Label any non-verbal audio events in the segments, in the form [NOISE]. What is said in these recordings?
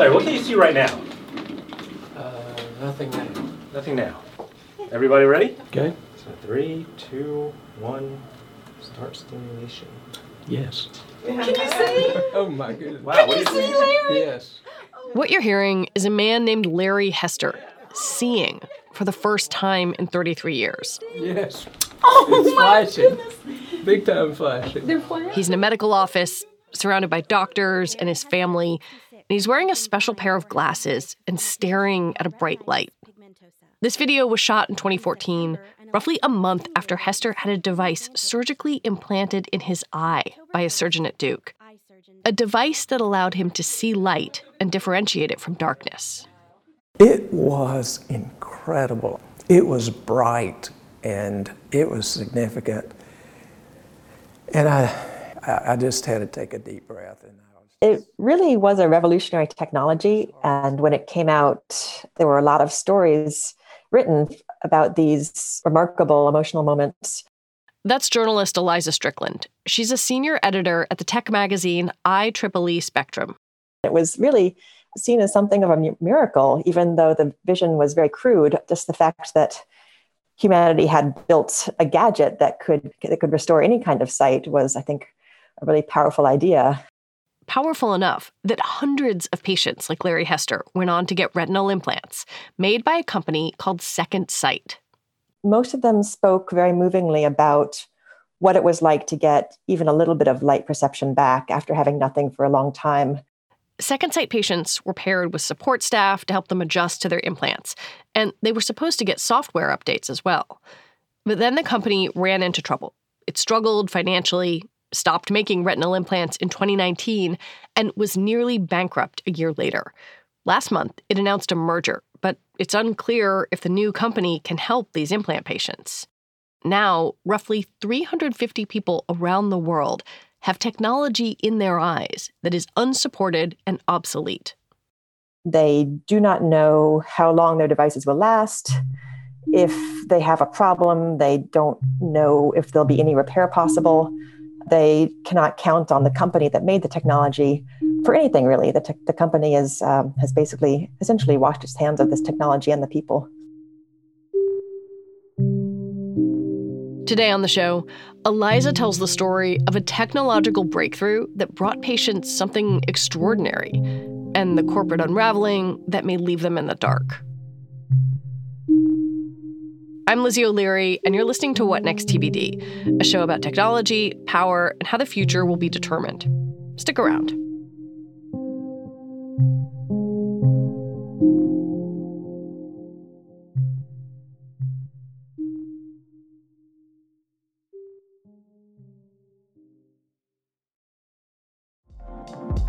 Claire, what can you see right now? Uh, nothing now. Nothing now. Everybody ready? Okay. So three, two, one, start stimulation. Yes. Can you see? [LAUGHS] Oh my goodness. Wow, what do you See, think? Larry? Yes. What you're hearing is a man named Larry Hester seeing for the first time in 33 years. Yes. Oh It's my flashing. goodness. Big time flashing. They're flat. He's in a medical office, surrounded by doctors and his family, and he's wearing a special pair of glasses and staring at a bright light. This video was shot in 2014, roughly a month after Hester had a device surgically implanted in his eye by a surgeon at Duke. A device that allowed him to see light and differentiate it from darkness. It was incredible. It was bright and it was significant. And I, I just had to take a deep breath. And I It really was a revolutionary technology. And when it came out, there were a lot of stories written about these remarkable emotional moments. That's journalist Eliza Strickland. She's a senior editor at the tech magazine IEEE Spectrum. It was really seen as something of a miracle, even though the vision was very crude. Just the fact that humanity had built a gadget that could that could restore any kind of sight was, I think, a really powerful idea. Powerful enough that hundreds of patients like Larry Hester went on to get retinal implants made by a company called Second Sight. Most of them spoke very movingly about what it was like to get even a little bit of light perception back after having nothing for a long time. Second Sight patients were paired with support staff to help them adjust to their implants, and they were supposed to get software updates as well. But then the company ran into trouble. It struggled financially, stopped making retinal implants in 2019, and was nearly bankrupt a year later. Last month, it announced a merger, but it's unclear if the new company can help these implant patients. Now, roughly 350 people around the world have technology in their eyes that is unsupported and obsolete. They do not know how long their devices will last. If they have a problem, they don't know if there'll be any repair possible. They cannot count on the company that made the technology for anything really. The, te- the company is, um, has basically essentially washed its hands of this technology and the people. Today on the show, Eliza tells the story of a technological breakthrough that brought patients something extraordinary and the corporate unraveling that may leave them in the dark. I'm Lizzie O'Leary, and you're listening to What Next TBD, a show about technology, power, and how the future will be determined. Stick around.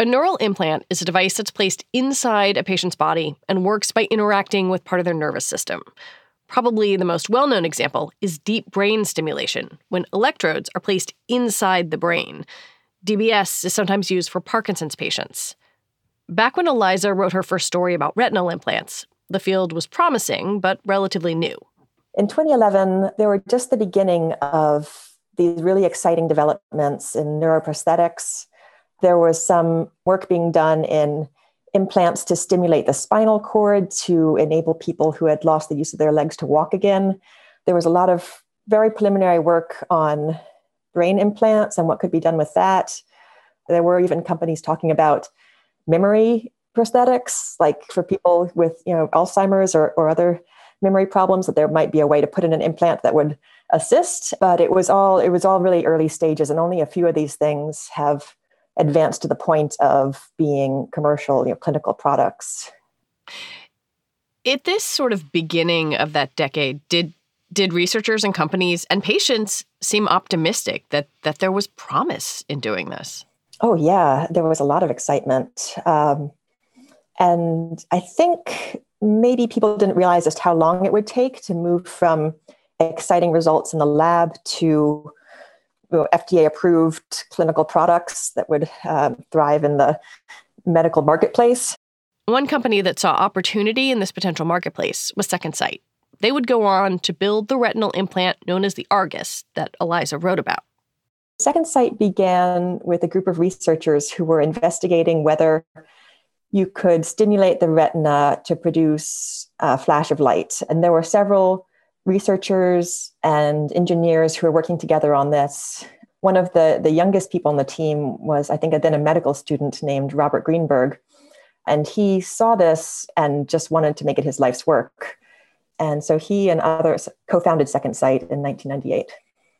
A neural implant is a device that's placed inside a patient's body and works by interacting with part of their nervous system. Probably the most well known example is deep brain stimulation, when electrodes are placed inside the brain. DBS is sometimes used for Parkinson's patients. Back when Eliza wrote her first story about retinal implants, the field was promising but relatively new. In 2011, there were just the beginning of these really exciting developments in neuroprosthetics. There was some work being done in implants to stimulate the spinal cord to enable people who had lost the use of their legs to walk again. There was a lot of very preliminary work on brain implants and what could be done with that. There were even companies talking about memory prosthetics, like for people with you know Alzheimer's or, or other memory problems, that there might be a way to put in an implant that would assist. But it was all it was all really early stages, and only a few of these things have advanced to the point of being commercial, you know, clinical products. At this sort of beginning of that decade, did did researchers and companies and patients seem optimistic that that there was promise in doing this? Oh yeah, there was a lot of excitement, um, and I think maybe people didn't realize just how long it would take to move from exciting results in the lab to FDA approved clinical products that would uh, thrive in the medical marketplace. One company that saw opportunity in this potential marketplace was Second Sight. They would go on to build the retinal implant known as the Argus that Eliza wrote about. Second Sight began with a group of researchers who were investigating whether you could stimulate the retina to produce a flash of light. And there were several researchers and engineers who are working together on this. One of the, the youngest people on the team was, I think, then a medical student named Robert Greenberg. And he saw this and just wanted to make it his life's work. And so he and others co founded Second Sight in 1998.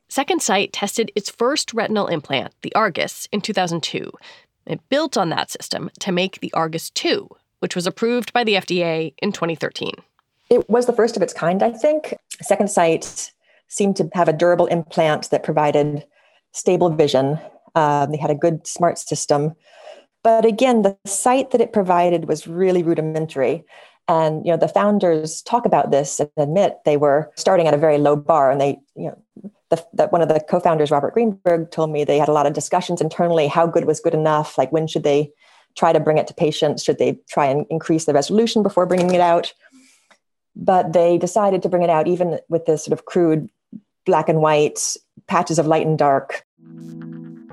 Second Sight tested its first retinal implant, the Argus, in 2002. It built on that system to make the Argus 2, which was approved by the FDA in 2013. It was the first of its kind, I think. Second Sight seemed to have a durable implant that provided stable vision. Um, they had a good smart system. But again, the sight that it provided was really rudimentary. And you know, the founders talk about this and admit they were starting at a very low bar. And they, you know, the, one of the co-founders, Robert Greenberg, told me they had a lot of discussions internally. How good was good enough? Like when should they try to bring it to patients? Should they try and increase the resolution before bringing it out? But they decided to bring it out even with this sort of crude black and white patches of light and dark.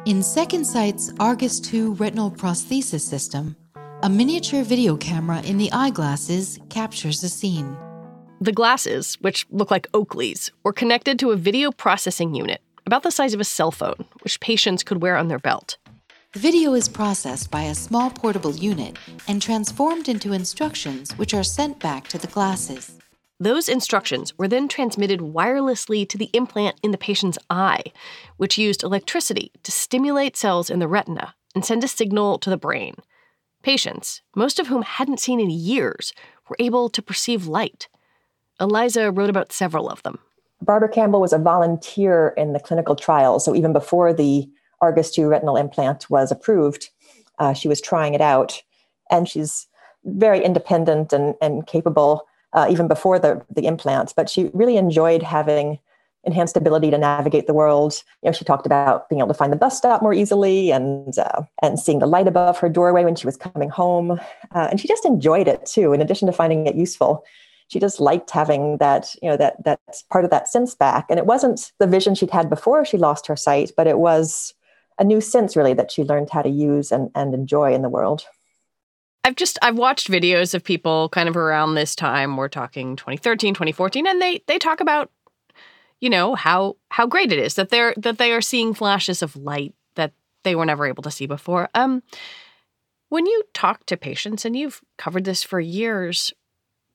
In Second Sight's Argus II retinal prosthesis system, a miniature video camera in the eyeglasses captures the scene. The glasses, which look like Oakleys, were connected to a video processing unit about the size of a cell phone, which patients could wear on their belt. The video is processed by a small portable unit and transformed into instructions which are sent back to the glasses. Those instructions were then transmitted wirelessly to the implant in the patient's eye, which used electricity to stimulate cells in the retina and send a signal to the brain. Patients, most of whom hadn't seen in years, were able to perceive light. Eliza wrote about several of them. Barbara Campbell was a volunteer in the clinical trial. So even before the Argus 2 retinal implant was approved, uh, she was trying it out. And she's very independent and, and capable uh, even before the, the implant. But she really enjoyed having enhanced ability to navigate the world. You know, she talked about being able to find the bus stop more easily and uh, and seeing the light above her doorway when she was coming home. Uh, and she just enjoyed it too. In addition to finding it useful, she just liked having that, you know, that that part of that sense back. And it wasn't the vision she'd had before she lost her sight, but it was a new sense really that she learned how to use and, and enjoy in the world. I've just I've watched videos of people kind of around this time. We're talking 2013, 2014, and they they talk about, you know, how how great it is that they're that they are seeing flashes of light that they were never able to see before. Um, when you talk to patients, and you've covered this for years,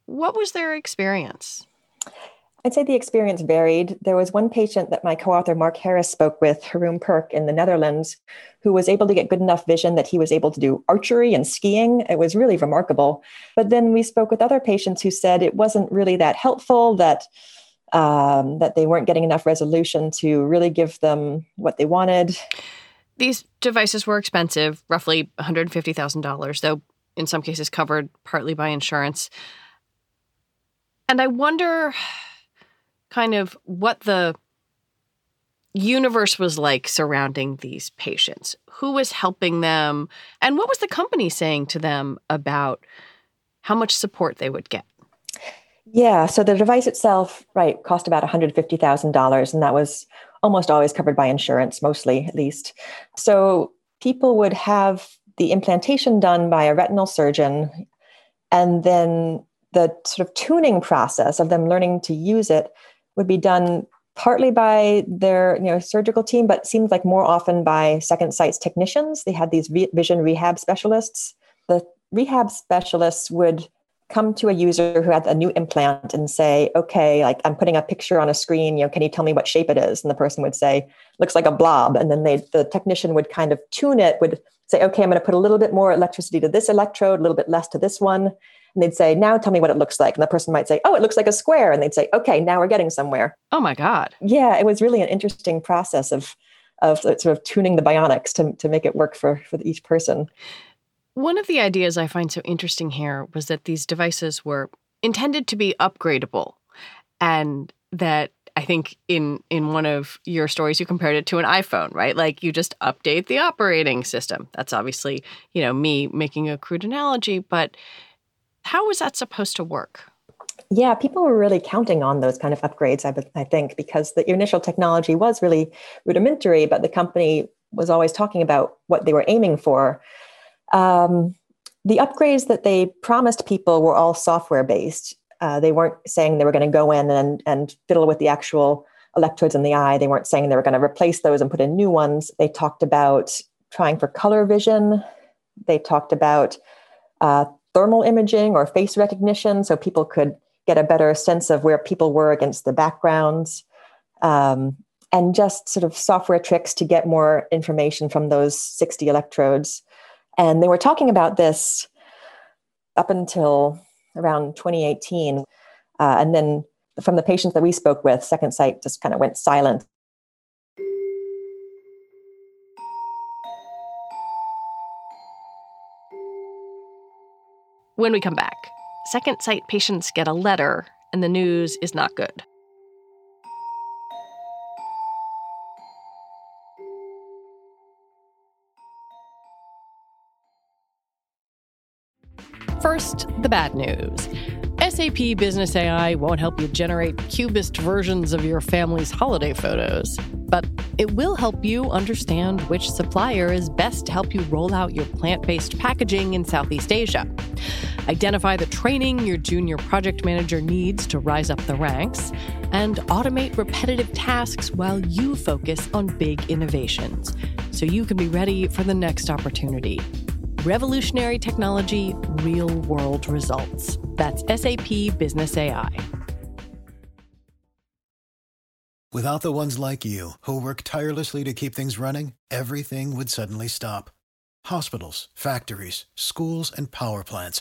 what was their experience? I'd say the experience varied. There was one patient that my co author Mark Harris spoke with, Jeroen Perk in the Netherlands, who was able to get good enough vision that he was able to do archery and skiing. It was really remarkable. But then we spoke with other patients who said it wasn't really that helpful, that um, that they weren't getting enough resolution to really give them what they wanted. These devices were expensive, roughly $150,000, though in some cases covered partly by insurance. And I wonder kind of what the universe was like surrounding these patients. Who was helping them? And what was the company saying to them about how much support they would get? Yeah, so the device itself, right, cost about $150,000, and that was almost always covered by insurance, mostly at least. So people would have the implantation done by a retinal surgeon, and then the sort of tuning process of them learning to use it would be done partly by their you know surgical team, but seemed like more often by Second Sight's technicians. They had these vision rehab specialists. The rehab specialists would come to a user who had a new implant and say, okay, like I'm putting a picture on a screen, you know, can you tell me what shape it is? And the person would say, looks like a blob. And then they, the technician would kind of tune it, would say, okay, I'm going to put a little bit more electricity to this electrode, a little bit less to this one. And they'd say, now tell me what it looks like. And the person might say, oh, it looks like a square. And they'd say, okay, now we're getting somewhere. Oh my God. Yeah, it was really an interesting process of, of sort of tuning the bionics to, to make it work for, for each person. One of the ideas I find so interesting here was that these devices were intended to be upgradable and that I think in in one of your stories you compared it to an iPhone, right? Like you just update the operating system. That's obviously, you know, me making a crude analogy, but how was that supposed to work? Yeah, people were really counting on those kind of upgrades, I, I think, because the initial technology was really rudimentary, but the company was always talking about what they were aiming for. Um, the upgrades that they promised people were all software based. Uh, they weren't saying they were going to go in and, and fiddle with the actual electrodes in the eye. They weren't saying they were going to replace those and put in new ones. They talked about trying for color vision. They talked about uh, thermal imaging or face recognition so people could get a better sense of where people were against the backgrounds. Um, and just sort of software tricks to get more information from those 60 electrodes. And they were talking about this up until around 2018. Uh, and then from the patients that we spoke with, Second Sight just kind of went silent. When we come back, Second Sight patients get a letter, and the news is not good. First, the bad news. SAP Business AI won't help you generate cubist versions of your family's holiday photos, but it will help you understand which supplier is best to help you roll out your plant based packaging in Southeast Asia. Identify the training your junior project manager needs to rise up the ranks, and automate repetitive tasks while you focus on big innovations so you can be ready for the next opportunity. Revolutionary technology, real world results. That's SAP Business AI. Without the ones like you, who work tirelessly to keep things running, everything would suddenly stop. Hospitals, factories, schools, and power plants,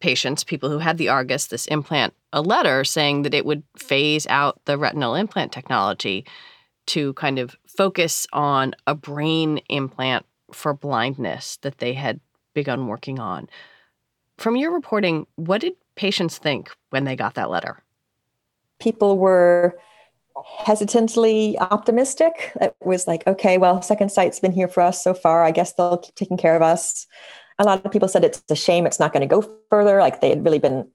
patients, people who had the Argus, this implant, a letter saying that it would phase out the retinal implant technology to kind of focus on a brain implant for blindness that they had begun working on. From your reporting, what did patients think when they got that letter? People were hesitantly optimistic. It was like, okay, well, Second Sight's been here for us so far. I guess they'll keep taking care of us. A lot of people said it's a shame it's not going to go further. Like they had really been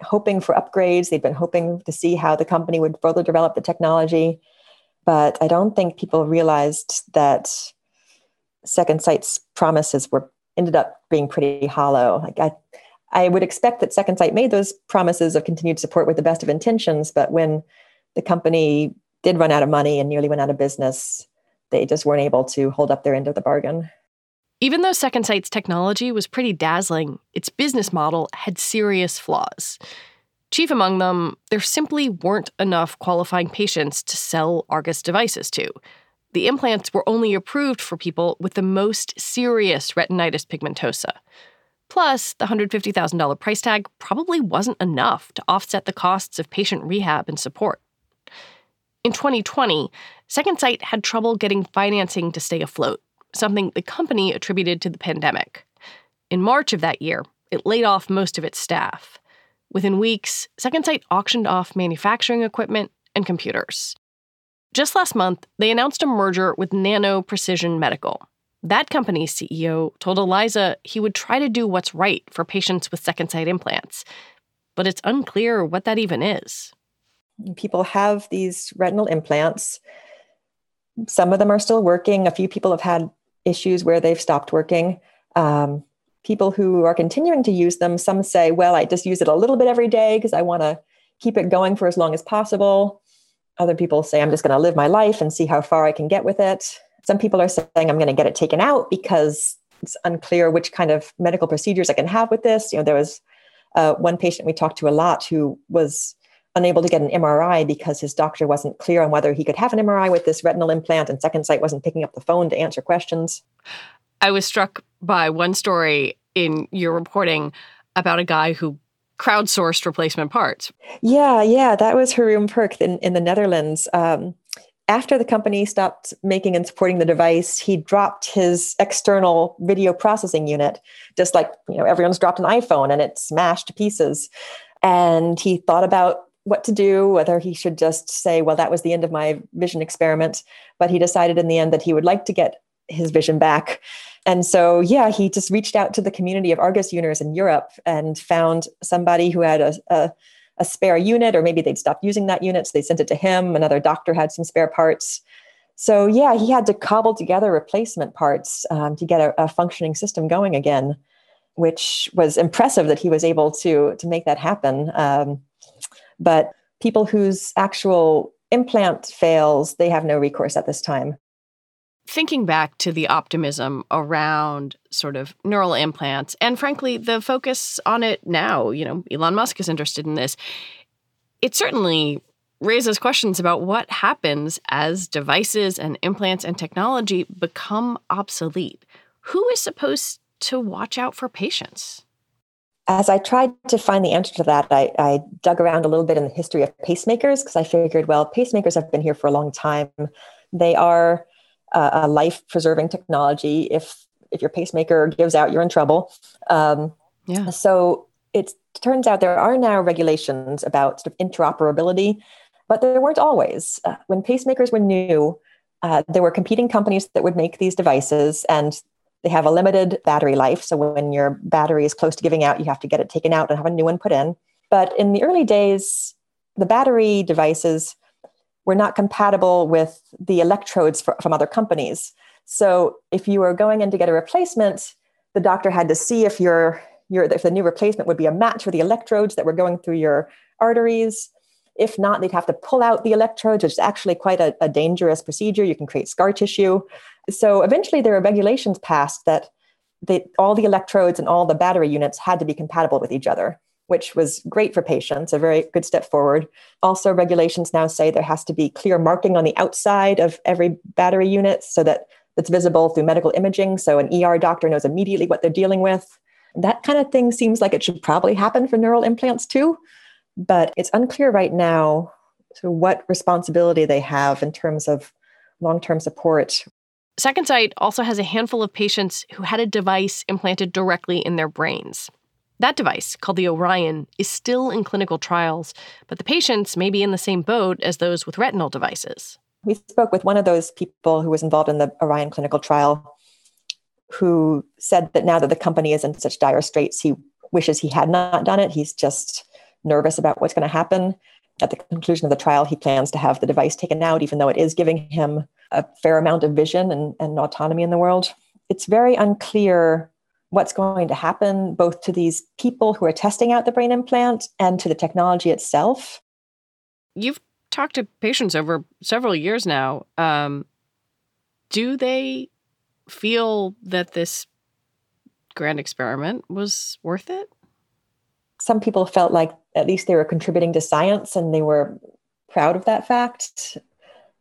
hoping for upgrades. They'd been hoping to see how the company would further develop the technology. But I don't think people realized that Second Sight's promises were ended up being pretty hollow. Like I, I would expect that Second Sight made those promises of continued support with the best of intentions, but when the company did run out of money and nearly went out of business, they just weren't able to hold up their end of the bargain. Even though Second Sight's technology was pretty dazzling, its business model had serious flaws. Chief among them, there simply weren't enough qualifying patients to sell Argus devices to. The implants were only approved for people with the most serious retinitis pigmentosa. Plus, the $150,000 price tag probably wasn't enough to offset the costs of patient rehab and support. In 2020, Second Sight had trouble getting financing to stay afloat, something the company attributed to the pandemic. In March of that year, it laid off most of its staff. Within weeks, Second Sight auctioned off manufacturing equipment and computers. Just last month, they announced a merger with Nano Precision Medical. That company's CEO told Eliza he would try to do what's right for patients with second sight implants, but it's unclear what that even is. People have these retinal implants. Some of them are still working. A few people have had issues where they've stopped working. Um, people who are continuing to use them, some say, well, I just use it a little bit every day because I want to keep it going for as long as possible. Other people say, I'm just going to live my life and see how far I can get with it. Some people are saying, I'm going to get it taken out because it's unclear which kind of medical procedures I can have with this. You know, there was uh, one patient we talked to a lot who was unable to get an MRI because his doctor wasn't clear on whether he could have an MRI with this retinal implant, and Second Sight wasn't picking up the phone to answer questions. I was struck by one story in your reporting about a guy who crowdsourced replacement parts. Yeah, yeah, that was Jeroen Perk in, in the Netherlands. Um, after the company stopped making and supporting the device, he dropped his external video processing unit, just like you know everyone's dropped an iPhone and it smashed to pieces. And he thought about what to do, whether he should just say, "Well, that was the end of my vision experiment," but he decided in the end that he would like to get his vision back. And so, yeah, he just reached out to the community of Argus users in Europe and found somebody who had a, a, a, spare unit, or maybe they'd stopped using that unit. So they sent it to him. Another doctor had some spare parts. So, yeah, he had to cobble together replacement parts um, to get a, a functioning system going again, which was impressive that he was able to, to make that happen. Um, but people whose actual implant fails, they have no recourse at this time. Thinking back to the optimism around sort of neural implants and frankly the focus on it now you know elon musk is interested in this it certainly raises questions about what happens as devices and implants and technology become obsolete. Who is supposed to watch out for patients as I tried to find the answer to that, I, I dug around a little bit in the history of pacemakers because I figured, well, pacemakers have been here for a long time. They are a life preserving technology. If if your pacemaker gives out, you're in trouble. Um, yeah. So it turns out there are now regulations about sort of interoperability, but there weren't always. Uh, when pacemakers were new, uh, there were competing companies that would make these devices, and they have a limited battery life. So when your battery is close to giving out, you have to get it taken out and have a new one put in. But in the early days, the battery devices were not compatible with the electrodes for, from other companies. So if you were going in to get a replacement, the doctor had to see if your, your if the new replacement would be a match for the electrodes that were going through your arteries. If not, they'd have to pull out the electrodes, which is actually quite a, a dangerous procedure. You can create scar tissue. So eventually, there were regulations passed that they, all the electrodes and all the battery units had to be compatible with each other which was great for patients, a very good step forward. Also, regulations now say there has to be clear marking on the outside of every battery unit so that it's visible through medical imaging. So an ER doctor knows immediately what they're dealing with. That kind of thing seems like it should probably happen for neural implants too. But it's unclear right now to what responsibility they have in terms of long term support. Second Sight also has a handful of patients who had a device implanted directly in their brains. That device, called the Orion, is still in clinical trials, but the patients may be in the same boat as those with retinal devices. We spoke with one of those people who was involved in the Orion clinical trial who said that now that the company is in such dire straits, he wishes he had not done it. He's just nervous about what's going to happen. At the conclusion of the trial, he plans to have the device taken out, even though it is giving him a fair amount of vision and, and autonomy in the world. It's very unclear what's going to happen both to these people who are testing out the brain implant and to the technology itself. You've talked to patients over several years now. Um, do they feel that this grand experiment was worth it? Some people felt like at least they were contributing to science and they were proud of that fact.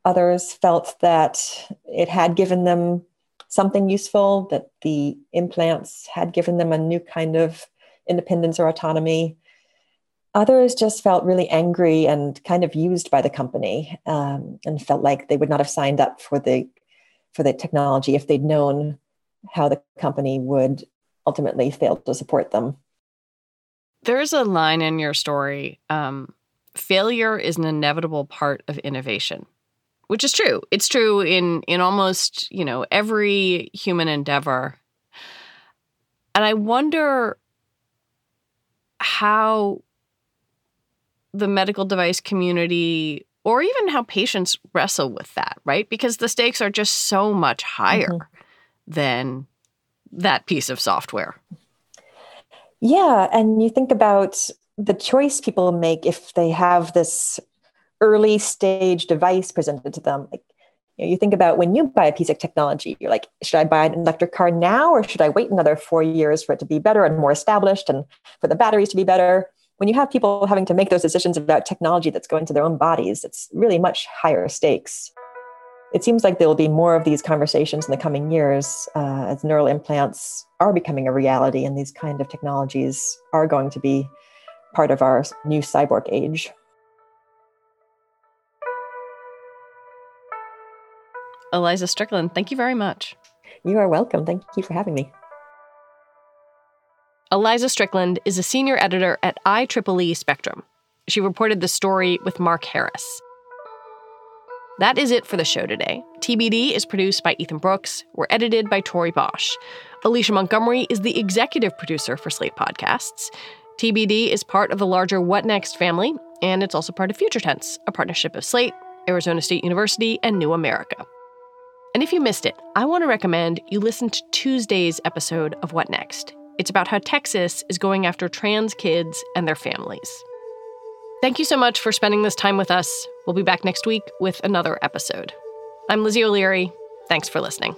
Others felt that it had given them something useful, that the implants had given them a new kind of independence or autonomy. Others just felt really angry and kind of used by the company um, and felt like they would not have signed up for the for the technology if they'd known how the company would ultimately fail to support them. There's a line in your story um, failure is an inevitable part of innovation. Which is true. It's true in in almost, you know, every human endeavor. And I wonder how the medical device community or even how patients wrestle with that, right? Because the stakes are just so much higher mm-hmm. than that piece of software. Yeah, and you think about the choice people make if they have this early stage device presented to them. Like you, know, you think about when you buy a piece of technology, you're like, should I buy an electric car now or should I wait another four years for it to be better and more established and for the batteries to be better? When you have people having to make those decisions about technology that's going to their own bodies, it's really much higher stakes. It seems like there will be more of these conversations in the coming years uh, as neural implants are becoming a reality and these kind of technologies are going to be part of our new cyborg age. Eliza Strickland, thank you very much. You are welcome. Thank you for having me. Eliza Strickland is a senior editor at IEEE Spectrum. She reported the story with Mark Harris. That is it for the show today. TBD is produced by Ethan Brooks. We're edited by Tori Bosch. Alicia Montgomery is the executive producer for Slate Podcasts. TBD is part of the larger What Next family, and it's also part of Future Tense, a partnership of Slate, Arizona State University, and New America. And if you missed it, I want to recommend you listen to Tuesday's episode of What Next. It's about how Texas is going after trans kids and their families. Thank you so much for spending this time with us. We'll be back next week with another episode. I'm Lizzie O'Leary. Thanks for listening.